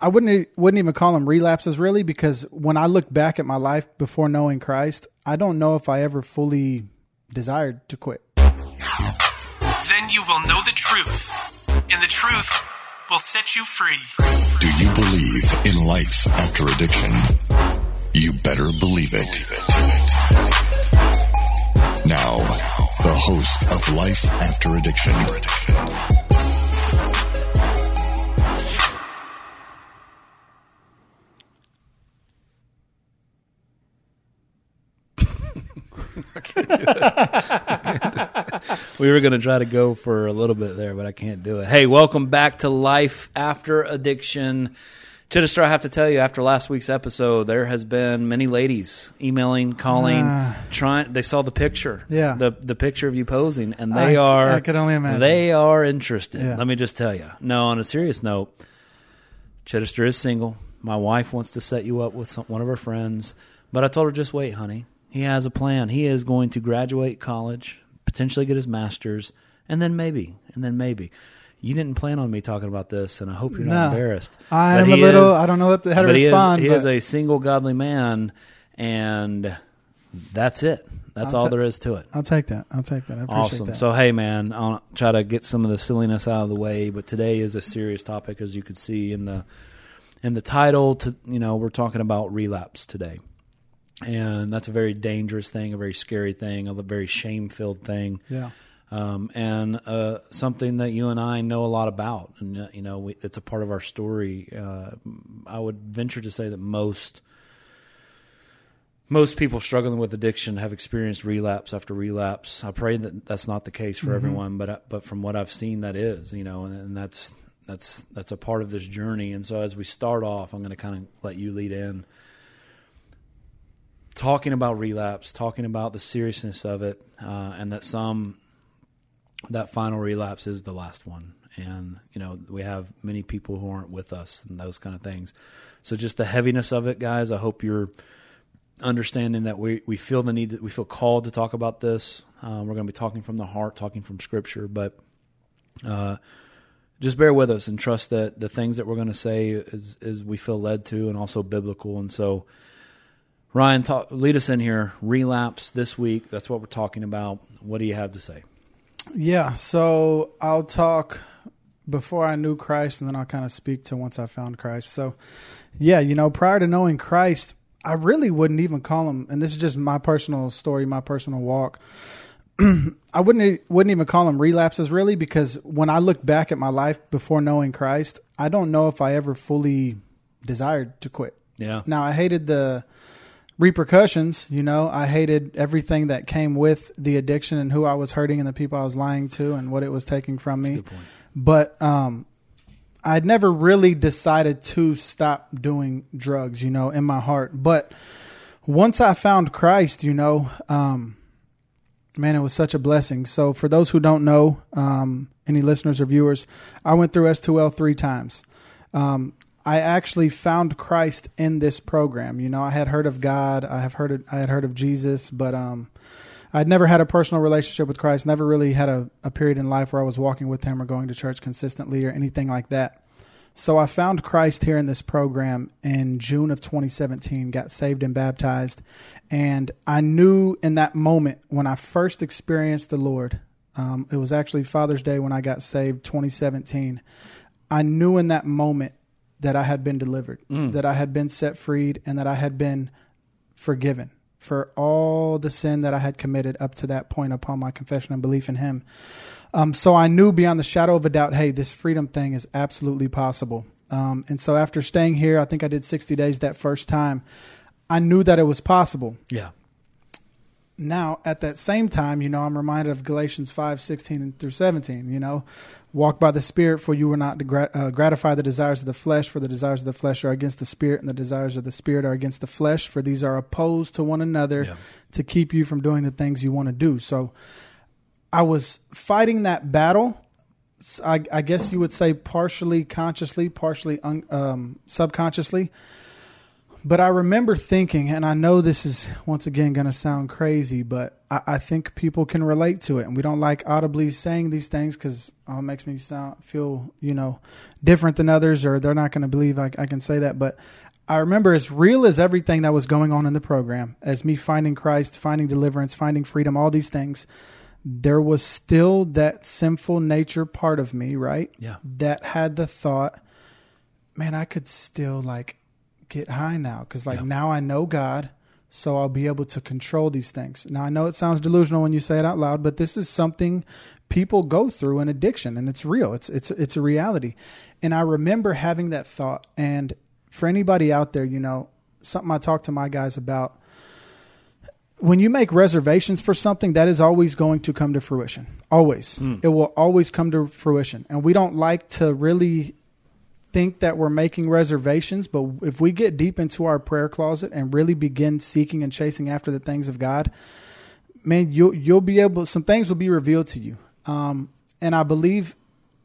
I wouldn't wouldn't even call them relapses really because when I look back at my life before knowing Christ, I don't know if I ever fully desired to quit. Then you will know the truth, and the truth will set you free. Do you believe in life after addiction? You better believe it. Now, the host of Life After Addiction. We were going to try to go for a little bit there, but I can't do it. Hey, welcome back to Life After Addiction. Chittister, I have to tell you, after last week's episode, there has been many ladies emailing, calling, Ah. trying. They saw the picture, Yeah. the the picture of you posing, and they I- are. I could only imagine. They are interested. Yeah. Let me just tell you. No, on a serious note, Chittister is single. My wife wants to set you up with some, one of her friends, but I told her just wait, honey. He has a plan. He is going to graduate college, potentially get his master's, and then maybe, and then maybe. You didn't plan on me talking about this, and I hope you're not No. embarrassed. I But am a little. is- I don't know what the, how to but he is- respond. He is, a single, godly man, and that's it. That's I'll all ta- there is to it. I'll take that. I'll take that. I appreciate Awesome. that. So, hey, man, I'll try to get some of the silliness out of the way, but today is a serious topic, as you could see in the in the title. To you know, we're talking about relapse today, and that's a very dangerous thing, a very scary thing, a very shame filled thing, yeah. um, and uh, something that you and I know a lot about, and uh, you know, we, it's a part of our story. Uh, I would venture to say that most most people struggling with addiction have experienced relapse after relapse. I pray that that's not the case for everyone, but uh, but from what I've seen, that is, you know, and, and that's that's that's a part of this journey. And so, as we start off, I'm going to kind of let you lead in, talking about relapse, talking about the seriousness of it, uh, and that some that final relapse is the last one. And you know, we have many people who aren't with us and those kind of things. So, just the heaviness of it, guys. I hope you're understanding that we, we feel the need that we feel called to talk about this. Um, we're going to be talking from the heart, talking from scripture, but uh, just bear with us and trust that the things that we're going to say is, is we feel led to and also biblical. And so, Ryan, talk, lead us in here. Relapse this week. That's what we're talking about. What do you have to say? Yeah. So I'll talk before I knew Christ, and then I'll kind of speak to once I found Christ. So, yeah, you know, prior to knowing Christ, I really wouldn't even call him. And this is just my personal story, my personal walk. I wouldn't wouldn't even call them relapses really because when I look back at my life before knowing Christ, I don't know if I ever fully desired to quit. Yeah. Now I hated the repercussions, you know, I hated everything that came with the addiction and who I was hurting and the people I was lying to and what it was taking from me. But um I'd never really decided to stop doing drugs, you know, in my heart. But once I found Christ, you know, um man, it was such a blessing. So for those who don't know, um any listeners or viewers, I went through S2L 3 times. Um I actually found Christ in this program. You know, I had heard of God, I have heard of, I had heard of Jesus, but um I'd never had a personal relationship with Christ, never really had a, a period in life where I was walking with him or going to church consistently or anything like that. So I found Christ here in this program in June of 2017, got saved and baptized. And I knew in that moment when I first experienced the Lord, um, it was actually Father's Day when I got saved, 2017. I knew in that moment that I had been delivered, that I had been set freed, and that I had been forgiven for all the sin that I had committed up to that point upon my confession and belief in Him. Um, so I knew beyond the shadow of a doubt, hey, this freedom thing is absolutely possible. Um, and so after staying here, I think I did 60 days that first time. I knew that it was possible. Yeah. Now, at that same time, you know, I'm reminded of Galatians 5, 16 through 17, you know, walk by the Spirit, for you were not to grat- uh, gratify the desires of the flesh, for the desires of the flesh are against the Spirit, and the desires of the Spirit are against the flesh, for these are opposed to one another Yeah. to keep you from doing the things you want to do. So I was fighting that battle. I guess you would say partially consciously, partially un, um, subconsciously. But I remember thinking, and I know this is once again going to sound crazy, but I, I, think people can relate to it, and we don't like audibly saying these things because oh, it makes me sound feel you know different than others, or they're not going to believe I, I can say that. But I remember as real as everything that was going on in the program, as me finding Christ, finding deliverance, finding freedom, all these things, there was still that sinful nature part of me, right? Yeah. That had the thought, man, I could still like get high now because like Yeah. now I know God, so I'll be able to control these things. Now I know it sounds delusional when you say it out loud, but this is something people go through in addiction, and it's real. It's it's it's a reality. And I remember having that thought. And for anybody out there, you know, something I talk to my guys about. When you make reservations for something, that is always going to come to fruition. Always. Hmm. It will always come to fruition. And we don't like to really think that we're making reservations, but if we get deep into our prayer closet and really begin seeking and chasing after the things of God, man, you'll you'll be able. Some things will be revealed to you. Um, and I believe,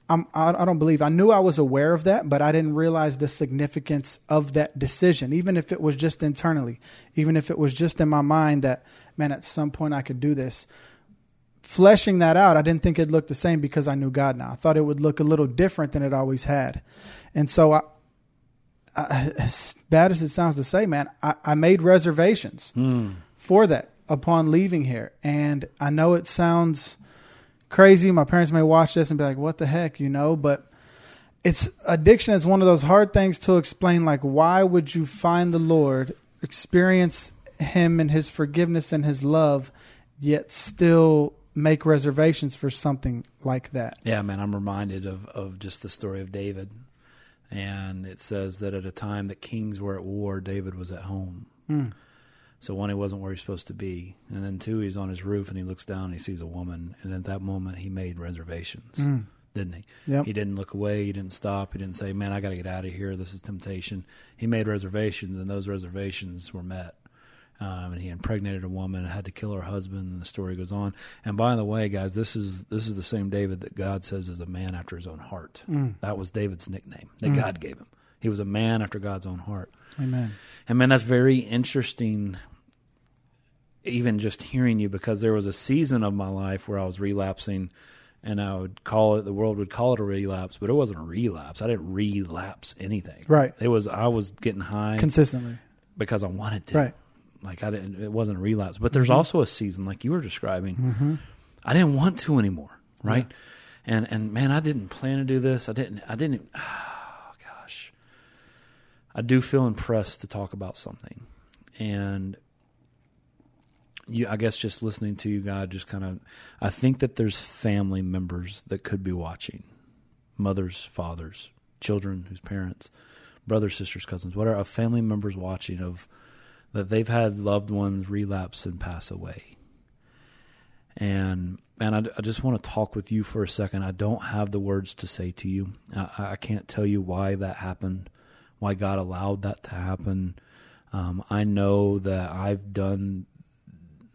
I'm, I, I don't believe. I knew I was aware of that, but I didn't realize the significance of that decision, even if it was just internally, even if it was just in my mind that, man, at some point I could do this fleshing that out, I didn't think it looked the same because I knew God now. I thought it would look a little different than it always had. And so, I, I, as bad as it sounds to say, man, I, I made reservations hmm. for that upon leaving here. And I know it sounds crazy. My parents may watch this and be like, what the heck, you know? But it's addiction is one of those hard things to explain. Like, why would you find the Lord, experience Him and His forgiveness and His love, yet still make reservations for something like that? Yeah, man, I'm reminded of, of just the story of David. And it says that at a time that kings were at war, David was at home. Hmm. So one, he wasn't where he's supposed to be, and then two, he's on his roof and he looks down and he sees a woman, and at that moment he made reservations, hmm. didn't he? Yep. He didn't look away, he didn't stop, he didn't say, "Man, I got to get out of here. This is temptation." He made reservations, and those reservations were met. Um, and he impregnated a woman and had to kill her husband. And the story goes on. And by the way, guys, this is this is the same David that God says is a man after his own heart. That was David's nickname that God gave him. He was a man after God's own heart. Amen. And man, that's very interesting. Even just hearing you, because there was a season of my life where I was relapsing, and I would call it the world would call it a relapse, but it wasn't a relapse. I didn't relapse anything. Right. It was I was getting high Consistently. because I wanted to. Right. Like I didn't. It wasn't a relapse. But there's mm-hmm. also a season, like you were describing. Mm-hmm. I didn't want to anymore. Right. And and man, I didn't plan to do this. I didn't. I didn't. Oh gosh. I do feel impressed to talk about something, and you. I guess just listening to you, God, just kind of. I think that there's family members that could be watching, mothers, fathers, children whose parents, brothers, sisters, cousins, whatever, of family members watching of that they've had loved ones relapse and pass away. And and I, I just want to talk with you for a second. I don't have the words to say to you. I, I can't tell you why that happened, why God allowed that to happen. Um, I know that I've done.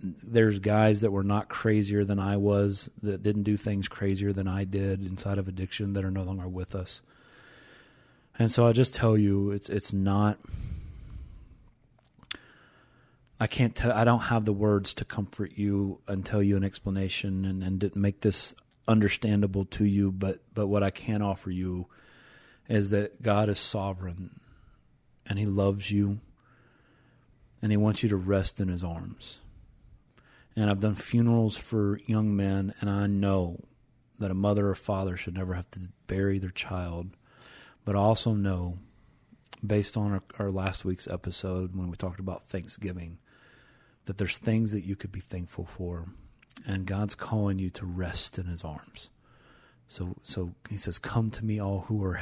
There's guys that were not crazier than I was, that didn't do things crazier than I did inside of addiction, that are no longer with us. And so I just tell you, it's it's not. I can't tell. I don't have the words to comfort you and tell you an explanation and and make this understandable to you. But but what I can offer you is that God is sovereign, and He loves you, and He wants you to rest in His arms. And I've done funerals for young men, and I know that a mother or father should never have to bury their child. But I also know, based on our, our last week's episode when we talked about Thanksgiving, that there's things that you could be thankful for, and God's calling you to rest in His arms. So, so He says, "Come to me, all who are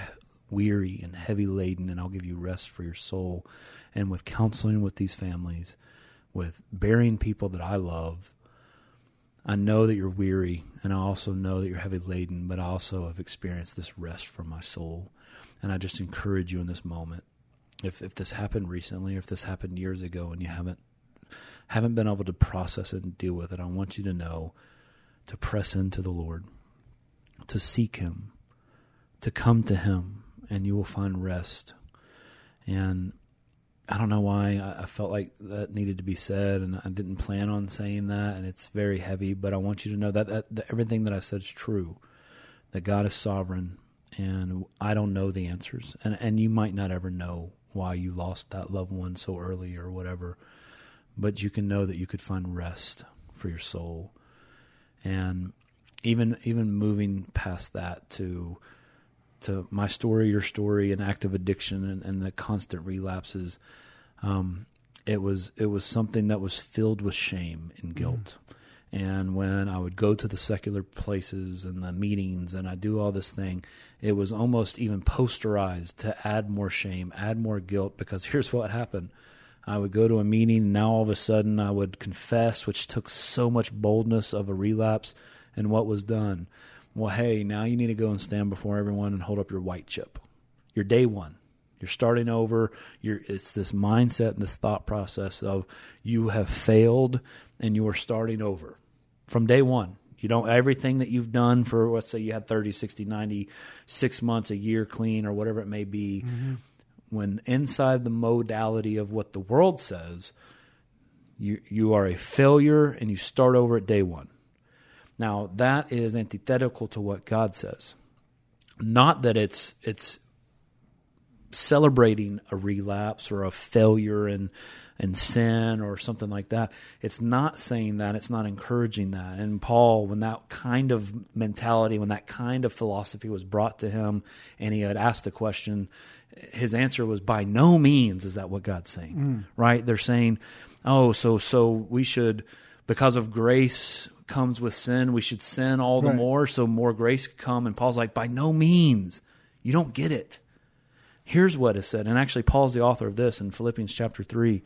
weary and heavy laden, and I'll give you rest for your soul." And with counseling with these families, with burying people that I love, I know that you're weary, and I also know that you're heavy laden, but I also have experienced this rest for my soul. And I just encourage you in this moment. If if this happened recently, or if this happened years ago, and you haven't haven't been able to process it and deal with it, I want you to know to press into the Lord, to seek Him, to come to Him, and you will find rest. And I don't know why I, felt like that needed to be said, and I didn't plan on saying that, and it's very heavy. But I want you to know that, that, that everything that I said is true. That God is sovereign, and I don't know the answers, and and you might not ever know why you lost that loved one so early or whatever, but you can know that you could find rest for your soul, and even even moving past that to to my story, your story, and active addiction and, and the constant relapses, um, it was it was something that was filled with shame and guilt. Mm. And when I would go to the secular places and the meetings and I do all this thing, it was almost even posterized to add more shame, add more guilt. Because here's what happened: I would go to a meeting, and now all of a sudden I would confess, which took so much boldness of a relapse, and what was done well, hey, now you need to go and stand before everyone and hold up your white chip. Your day one. You're starting over. You're, it's this mindset and this thought process of you have failed and you are starting over from day one. You don't everything that you've done for let's say you had 30, 60, 90, six months, a year clean or whatever it may be. Mm-hmm. When inside the modality of what the world says, you you are a failure and you start over at day one. Now, that is antithetical to what God says. Not that it's it's celebrating a relapse or a failure in in sin or something like that. It's not saying that. It's not encouraging that. And Paul, when that kind of mentality, when that kind of philosophy was brought to him, and he had asked the question, his answer was, "By no means is that what God's saying." Mm. Right? They're saying, "Oh, so so we should." because of grace comes with sin, we should sin all the right. more so more grace could come. And Paul's like, by no means. You don't get it. Here's what is said. And actually, Paul's the author of this in Philippians chapter 3.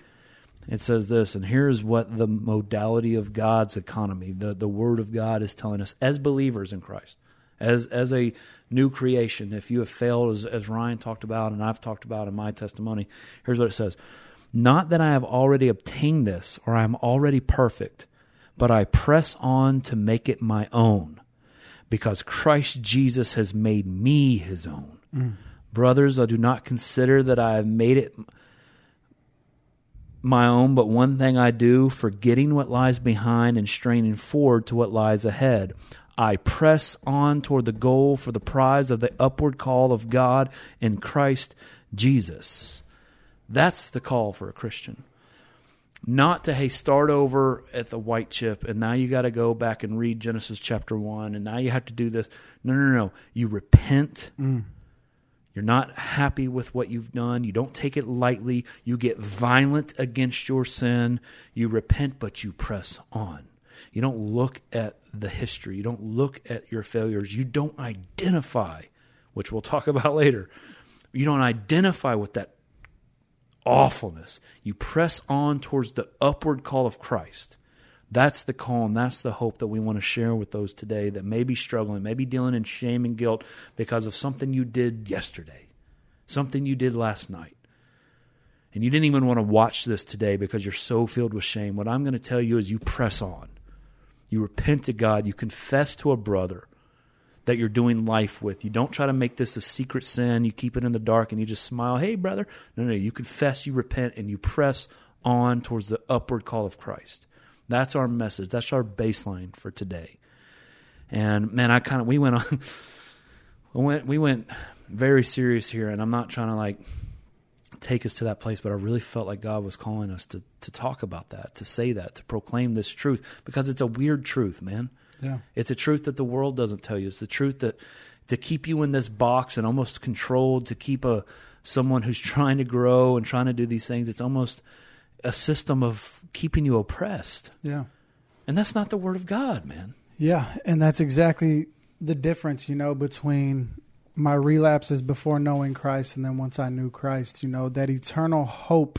It says this, and here's what the modality of God's economy, the, the Word of God is telling us as believers in Christ, as, as a new creation. If you have failed, as, as Ryan talked about and I've talked about in my testimony, here's what it says Not that I have already obtained this or I am already perfect but I press on to make it my own because Christ Jesus has made me his own. Mm. Brothers, I do not consider that I have made it my own, but one thing I do, forgetting what lies behind and straining forward to what lies ahead. I press on toward the goal for the prize of the upward call of God in Christ Jesus. That's the call for a Christian not to hey start over at the white chip and now you got to go back and read genesis chapter 1 and now you have to do this no no no you repent mm. You're not happy with what you've done. You don't take it lightly. You get violent against your sin. You repent but you press on. You don't look at the history. You don't look at your failures. You don't identify which we'll talk about later. You don't identify with that awfulness. You press on towards the upward call of Christ. That's the call and that's the hope that we want to share with those today that may be struggling, may be dealing in shame and guilt because of something you did yesterday, something you did last night. And you didn't even want to watch this today because you're so filled with shame. What I'm going to tell you is you press on. You repent to God. You confess to a brother that you're doing life with. You don't try to make this a secret sin. You keep it in the dark and you just smile, hey, brother. No, no, you confess, you repent, and you press on towards the upward call of Christ. That's our message. That's our baseline for today. And man, I kind of we went on we went we went very serious here and I'm not trying to like take us to that place, but I really felt like God was calling us to to talk about that, to say that, to proclaim this truth because it's a weird truth, man. Yeah. It's a truth that the world doesn't tell you. It's the truth that to keep you in this box and almost controlled, to keep a someone who's trying to grow and trying to do these things, it's almost a system of keeping you oppressed. Yeah. And that's not the word of God, man. Yeah, and that's exactly the difference, you know, between my relapses before knowing Christ and then once I knew Christ, you know, that eternal hope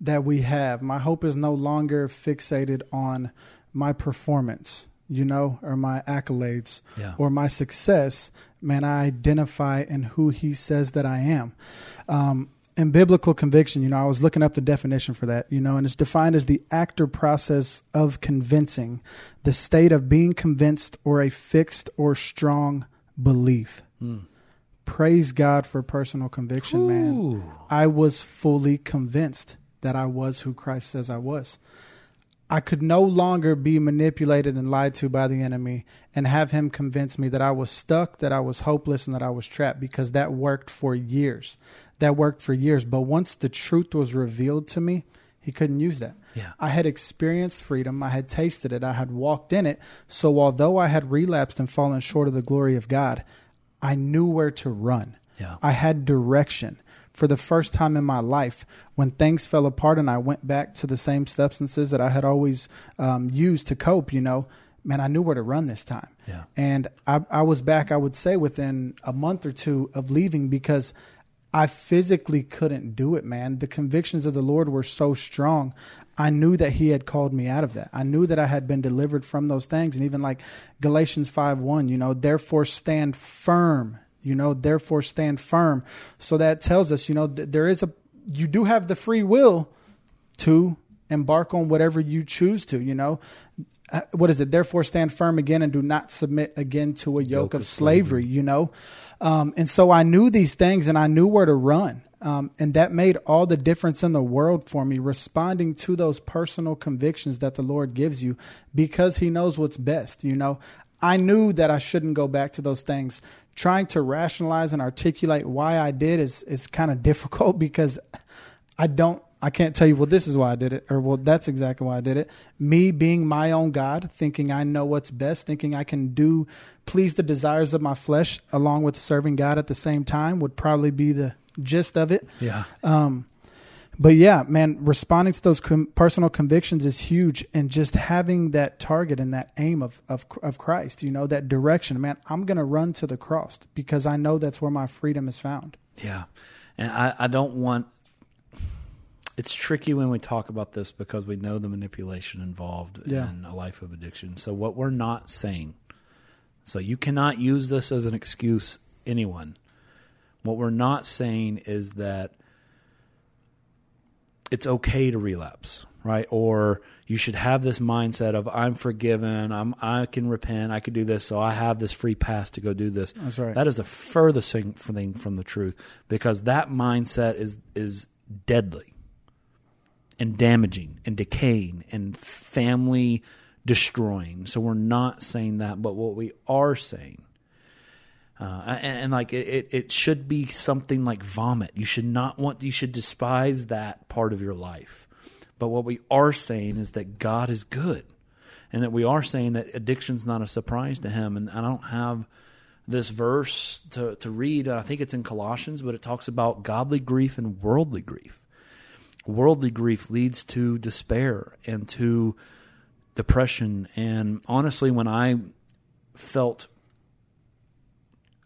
that we have. My hope is no longer fixated on my performance you know, or my accolades yeah. or my success, man, I identify in who he says that I am. Um, and biblical conviction, you know, I was looking up the definition for that, you know, and it's defined as the act or process of convincing, the state of being convinced or a fixed or strong belief. Mm. praise God for personal conviction, man. I was fully convinced that I was who Christ says I was. I could no longer be manipulated and lied to by the enemy and have him convince me that I was stuck, that I was hopeless, and that I was trapped because that worked for years. That worked for years. But once the truth was revealed to me, he couldn't use that. Yeah. I had experienced freedom. I had tasted it. I had walked in it. So although I had relapsed and fallen short of the glory of God, I knew where to run. Yeah. I had direction for the first time in my life when things fell apart and I went back to the same substances that I had always um, used to cope, you know, man, I knew where to run this time. Yeah. And I, I was back, I would say, within a month or two of leaving because I physically couldn't do it, man. The convictions of the Lord were so strong. I knew that He had called me out of that. I knew that I had been delivered from those things. And even like Galatians 5 1, you know, therefore stand firm you know therefore stand firm. So that tells us you know th- there is a you do have the free will to embark on whatever you choose to you know. Uh, what is it? Therefore stand firm again and do not submit again to a yoke, Yoke of, of slavery, you know. Um, and so i knew these things and i knew where to run. Um, and that made all the difference in the world for me responding to those personal convictions that the lord gives you because he knows what's best you know I knew that I shouldn't go back to those things. Trying to rationalize and articulate why I did is is kind of difficult because I don't I can't tell you well this is why I did it or well that's exactly why I did it. Me being my own God, thinking I know what's best, thinking I can do please the desires of my flesh along with serving God at the same time would probably be the gist of it. Yeah. Um, but yeah, man, responding to those com- personal convictions is huge, and just having that target and that aim of of of Christ, you know, that direction, man. I'm gonna run to the cross because I know that's where my freedom is found. Yeah. And I, I don't want it's tricky when we talk about this because we know the manipulation involved Yeah. in a life of addiction. So what we're not saying so you cannot use this as an excuse anyone. What we're not saying is that it's okay to relapse, right? Or you should have this mindset of I'm forgiven, I'm I can repent, I can do this, so I have this free pass to go do this. That's right. That is the furthest thing thing from the truth because that mindset is is deadly and damaging and decaying and family destroying. So we're not saying that, but what we are saying uh, and, and like it, it, should be something like vomit. You should not want. You should despise that part of your life. But what we are saying is that God is good, and that we are saying that addiction's not a surprise to Him. And I don't have this verse to to read. I think it's in Colossians, but it talks about godly grief and worldly grief. Worldly grief leads to despair and to depression. And honestly, when I felt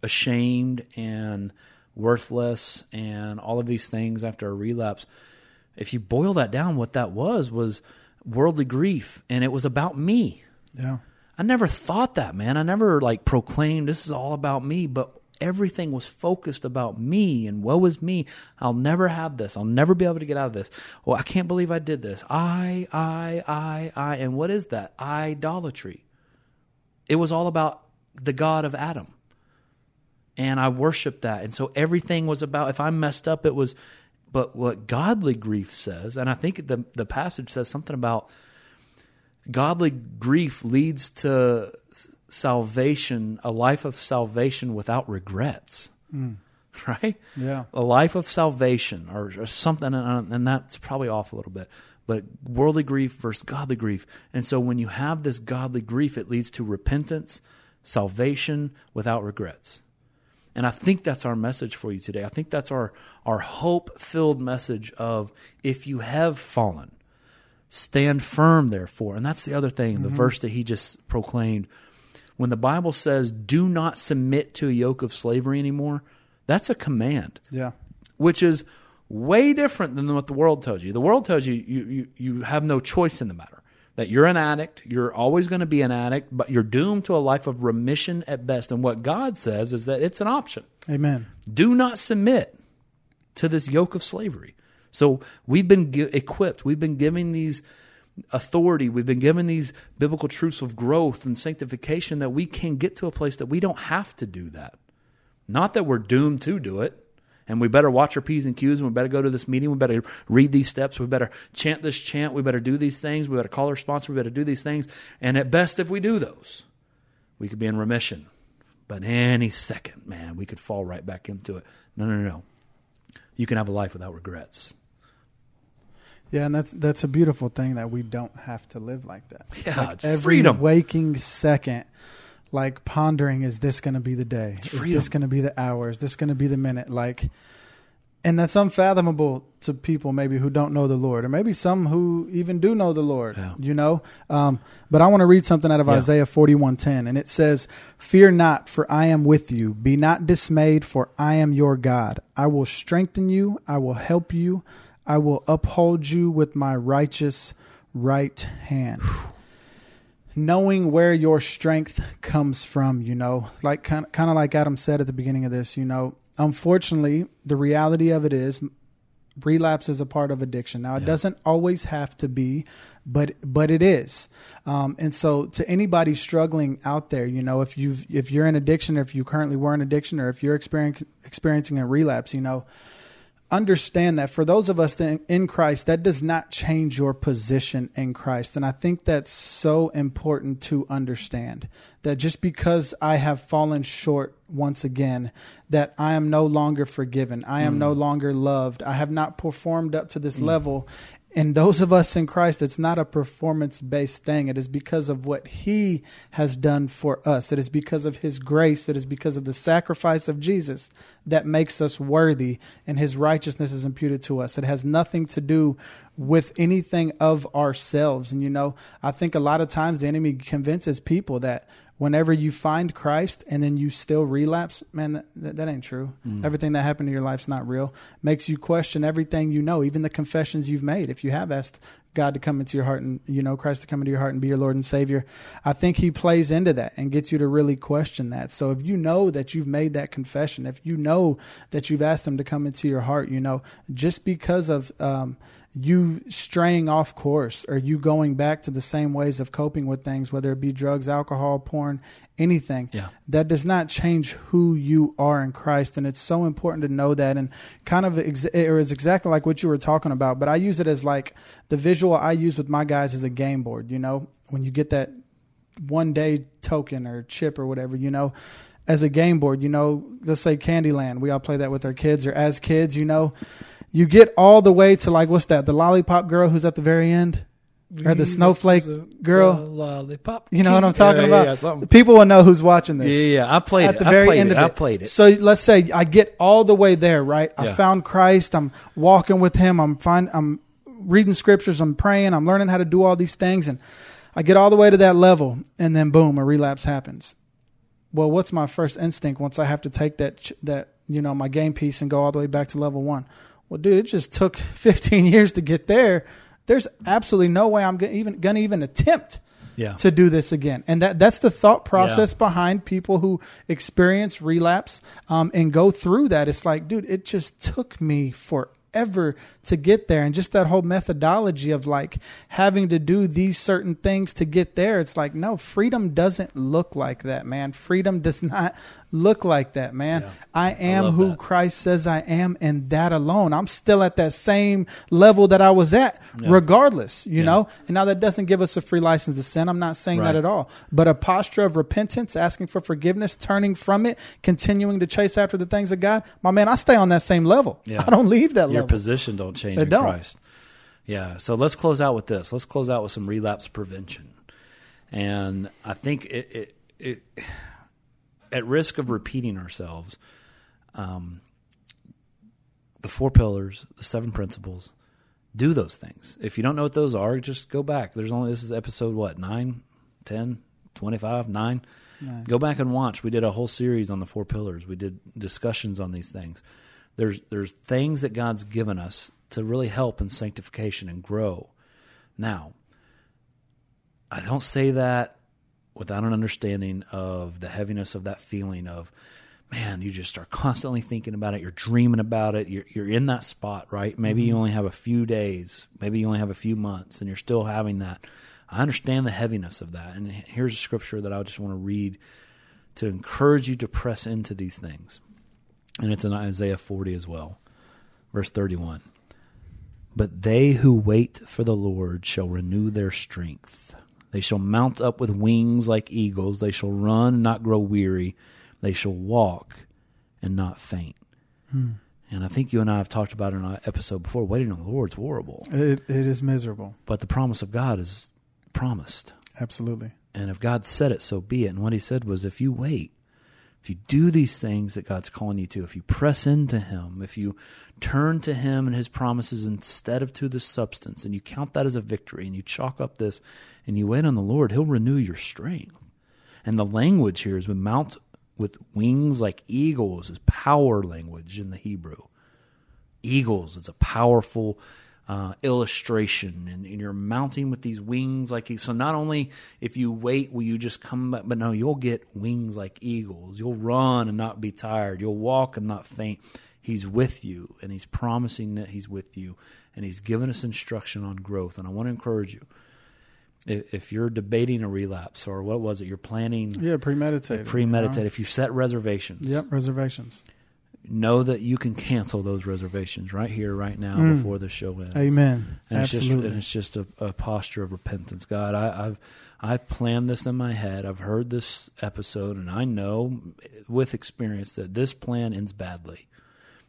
ashamed and worthless and all of these things after a relapse. If you boil that down what that was was worldly grief and it was about me. Yeah. i never thought that man. I never like proclaimed this is all about me but everything was focused about me and woe is me. I'll never have this. I'll never be able to get out of this. Well i can't believe i did this. I i i i. And what is that? Idolatry. It was all about the god of adam and I worshiped that. And so everything was about if I messed up, it was. But what godly grief says, and I think the the passage says something about godly grief leads to salvation, a life of salvation without regrets. Hmm. Right? Yeah. A life of salvation or, or something, and, and that's probably off a little bit. But worldly grief versus godly grief. And so when you have this godly grief, it leads to repentance, salvation without regrets. And I think that's our message for you today. I think that's our, our hope filled message of if you have fallen, stand firm, therefore. And that's the other thing, the mm-hmm. verse that he just proclaimed. When the Bible says, do not submit to a yoke of slavery anymore, that's a command Yeah. which is way different than what the world tells you. The world tells you you, you, you have no choice in the matter. That you're an addict, you're always going to be an addict, but you're doomed to a life of remission at best. And what God says is that it's an option. Amen. Do not submit to this yoke of slavery. So we've been gi- equipped, we've been given these authority, we've been given these biblical truths of growth and sanctification that we can get to a place that we don't have to do that. Not that we're doomed to do it. And we better watch our P's and Q's and we better go to this meeting. We better read these steps. We better chant this chant. We better do these things. We better call our sponsor. We better do these things. And at best, if we do those, we could be in remission. But any second, man, we could fall right back into it. No, no, no, no. You can have a life without regrets. Yeah, and that's that's a beautiful thing that we don't have to live like that. Yeah, Like, every freedom. waking second, like pondering, is this going to be the day? Is this going to be the hour? Is this going to be the minute? Like, and that's unfathomable to people maybe who don't know the Lord, or maybe some who even do know the Lord. Yeah. You know, um, but I want to read something out of Yeah. Isaiah forty one ten, and it says, "Fear not, for I am with you. Be not dismayed, for I am your God. I will strengthen you. I will help you. I will uphold you with my righteous right hand." Knowing where your strength comes from, you know, like kind of, kind of like Adam said at the beginning of this, you know, unfortunately, the reality of it is relapse is a part of addiction. Now, it Yeah. doesn't always have to be, but but it is. Um, and so, to anybody struggling out there, you know, if you've if you're in addiction, or if you currently were in addiction, or if you're experiencing experiencing a relapse, you know, understand that for those of us in Christ, that does not change your position in Christ. And I think that's so important to understand that just because I have fallen short once again, that I am no longer forgiven, I am hmm. no longer loved, I have not performed up to this hmm. level. And those of us in Christ, it's not a performance based thing. It is because of what He has done for us. It is because of His grace. It is because of the sacrifice of Jesus that makes us worthy, and His righteousness is imputed to us. It has nothing to do with anything of ourselves. And, you know, I think a lot of times the enemy convinces people that whenever you find Christ and then you still relapse, man, that, that, that ain't true. Everything that happened in your life's not real. Makes you question everything you know, even the confessions you've made. If you have asked God to come into your heart and you know Christ to come into your heart and be your Lord and Savior, I think He plays into that and gets you to really question that. So if you know that you've made that confession, if you know that you've asked Him to come into your heart, you know, just because of um, you straying off course or you going back to the same ways of coping with things, whether it be drugs, alcohol, porn, anything, Yeah. that does not change who you are in Christ. And it's so important to know that. And kind of, ex- it was exactly like what you were talking about, but I use it as like the visual I use with my guys is a game board, you know, when you get that one day token or chip or whatever, you know, as a game board, you know, let's say Candyland, we all play that with our kids or as kids, you know, you get all the way to like, what's that? The lollipop girl who's at the very end or the mm, snowflake girl. lollipop. You know what I'm talking Yeah, about? yeah. People will know who's watching this Yeah, yeah, I played at it. the I very end it. of it. I played it. So let's say I get all the way there, right? I found Christ. I'm walking with Him. I'm find, I'm reading scriptures. I'm praying. I'm learning how to do all these things, and I get all the way to that level, and then boom, a relapse happens. Well, what's my first instinct once I have to take that that you know my game piece and go all the way back to level one? Well, dude, it just took 15 years to get there. There's absolutely no way I'm gonna even gonna even attempt Yeah. to do this again. And that that's the thought process behind people who experience relapse um, and go through that. It's like, dude, it just took me forever to get there, and just that whole methodology of like having to do these certain things to get there. It's like, no, freedom doesn't look like that, man. Freedom does not look like that, man. Yeah. I am love who that. Christ says I am, and that alone. I'm still at that same level that I was at, Yeah. regardless, you Yeah. know? And now that doesn't give us a free license to sin. I'm not saying Right. that at all. But a posture of repentance, asking for forgiveness, turning from it, continuing to chase after the things of God, my man, I stay on that same level. Yeah. I don't leave that Your level. position don't change They in don't. Christ. Yeah. So let's close out with this. Let's close out with some relapse prevention. And I think it, it, it at risk of repeating ourselves, um, the four pillars, the seven principles, do those things. If you don't know what those are, just go back. There's only this is episode what, 9, 10, 25, 9? Go back and watch. We did a whole series on the four pillars. We did discussions on these things. There's there's things that God's given us to really help in sanctification and grow. Now, I don't say that without an understanding of the heaviness of that feeling of, man, you just are constantly thinking about it. You're dreaming about it. You're, you're in that spot, right? Maybe you mm-hmm. only have a few days. Maybe you only have a few months, and you're still having that. I understand the heaviness of that. And here's a scripture that I just want to read to encourage you to press into these things. And it's in Isaiah 40 as well, verse 31. But they who wait for the Lord shall renew their strength. They shall mount up with wings like eagles. They shall run and not grow weary. They shall walk and not faint. Hmm. And I think you and I have talked about it in an episode before. Waiting on the Lord is horrible, It, it is miserable. but the promise of God is promised. Absolutely. And if God said it, so be it. And what He said was, if you wait, if you do these things that God's calling you to, if you press into Him, if you turn to Him and His promises instead of to the substance, and you count that as a victory, and you chalk up this, and you wait on the Lord, He'll renew your strength. And the language here is with mount with wings like eagles is power language in the Hebrew. Eagles, is a powerful uh, illustration, and, and you're mounting with these wings like so. Not only if you wait will you just come back, but no, you'll get wings like eagles. You'll run and not be tired. You'll walk and not faint. He's with you, and he's promising that he's with you, and he's given us instruction on growth. And I want to encourage you if, if you're debating a relapse or what was it, you're planning Yeah, premeditated. premeditate. you know? If you set reservations, Yep, reservations. Know that you can cancel those reservations right here, right now, Mm. before the show ends. Amen. And it's just Absolutely. and it's just a, a posture of repentance. God, I, I've I've planned this in my head. I've heard this episode, and I know with experience that this plan ends badly.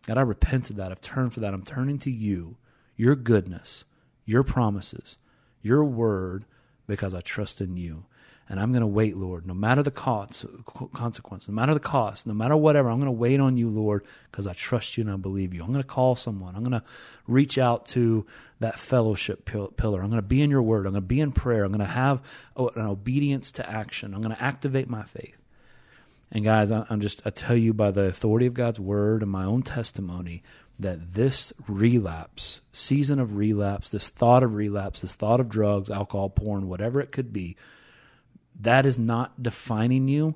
God, I repent of that. I've turned for that. I'm turning to you, your goodness, your promises, your word, because I trust in you. And I'm going to wait, Lord, no matter the cost, consequence, no matter the cost, no matter whatever. I'm going to wait on you, Lord, because I trust you and I believe you. I'm going to call someone. I'm going to reach out to that fellowship pillar. I'm going to be in your word. I'm going to be in prayer. I'm going to have an obedience to action. I'm going to activate my faith. And guys, I'm just, I tell you by the authority of God's word and my own testimony that this relapse, season of relapse, this thought of relapse, this thought of drugs, alcohol, porn, whatever it could be, that is not defining you.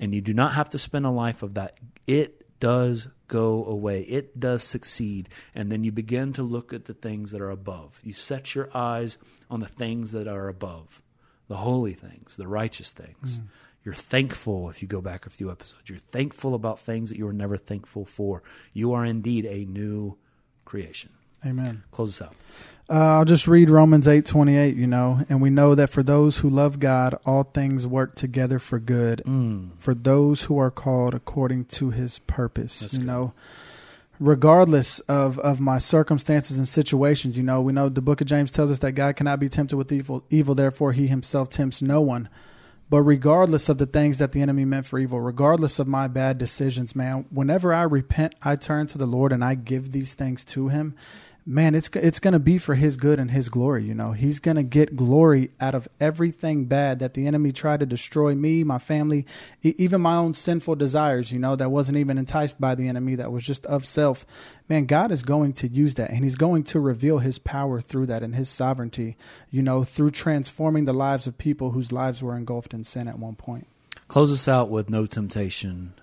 And you do not have to spend a life of that. It does go away, it does succeed. And then you begin to look at the things that are above. You set your eyes on the things that are above, the holy things, the righteous things. Hmm. You're thankful if you go back a few episodes. You're thankful about things that you were never thankful for. You are indeed a new creation. Amen. Close this out. Uh, I'll just read Romans eight twenty eight. You know, and we know that for those who love God, all things work together for good Mm. for those who are called according to His purpose. That's you good. know, regardless of of my circumstances and situations, you know, we know the Book of James tells us that God cannot be tempted with evil. Evil, therefore, He Himself tempts no one. But regardless of the things that the enemy meant for evil, regardless of my bad decisions, man, whenever I repent, I turn to the Lord and I give these things to Him. Man, it's it's going to be for His good and His glory. You know, He's going to get glory out of everything bad that the enemy tried to destroy me, my family, e- even my own sinful desires. You know, that wasn't even enticed by the enemy, that was just of self. Man, God is going to use that, and He's going to reveal His power through that and His sovereignty. You know, through transforming the lives of people whose lives were engulfed in sin at one point. Close us out with no temptation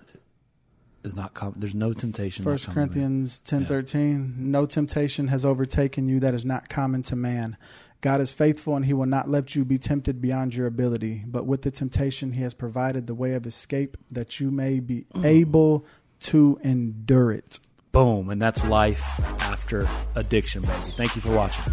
is not com- there's no temptation. First common to man. Corinthians ten Yeah. thirteen. No temptation has overtaken you that is not common to man. God is faithful and he will not let you be tempted beyond your ability. But with the temptation he has provided the way of escape that you may be mm. able to endure it. Boom, and that's life after addiction, baby. Thank you for watching.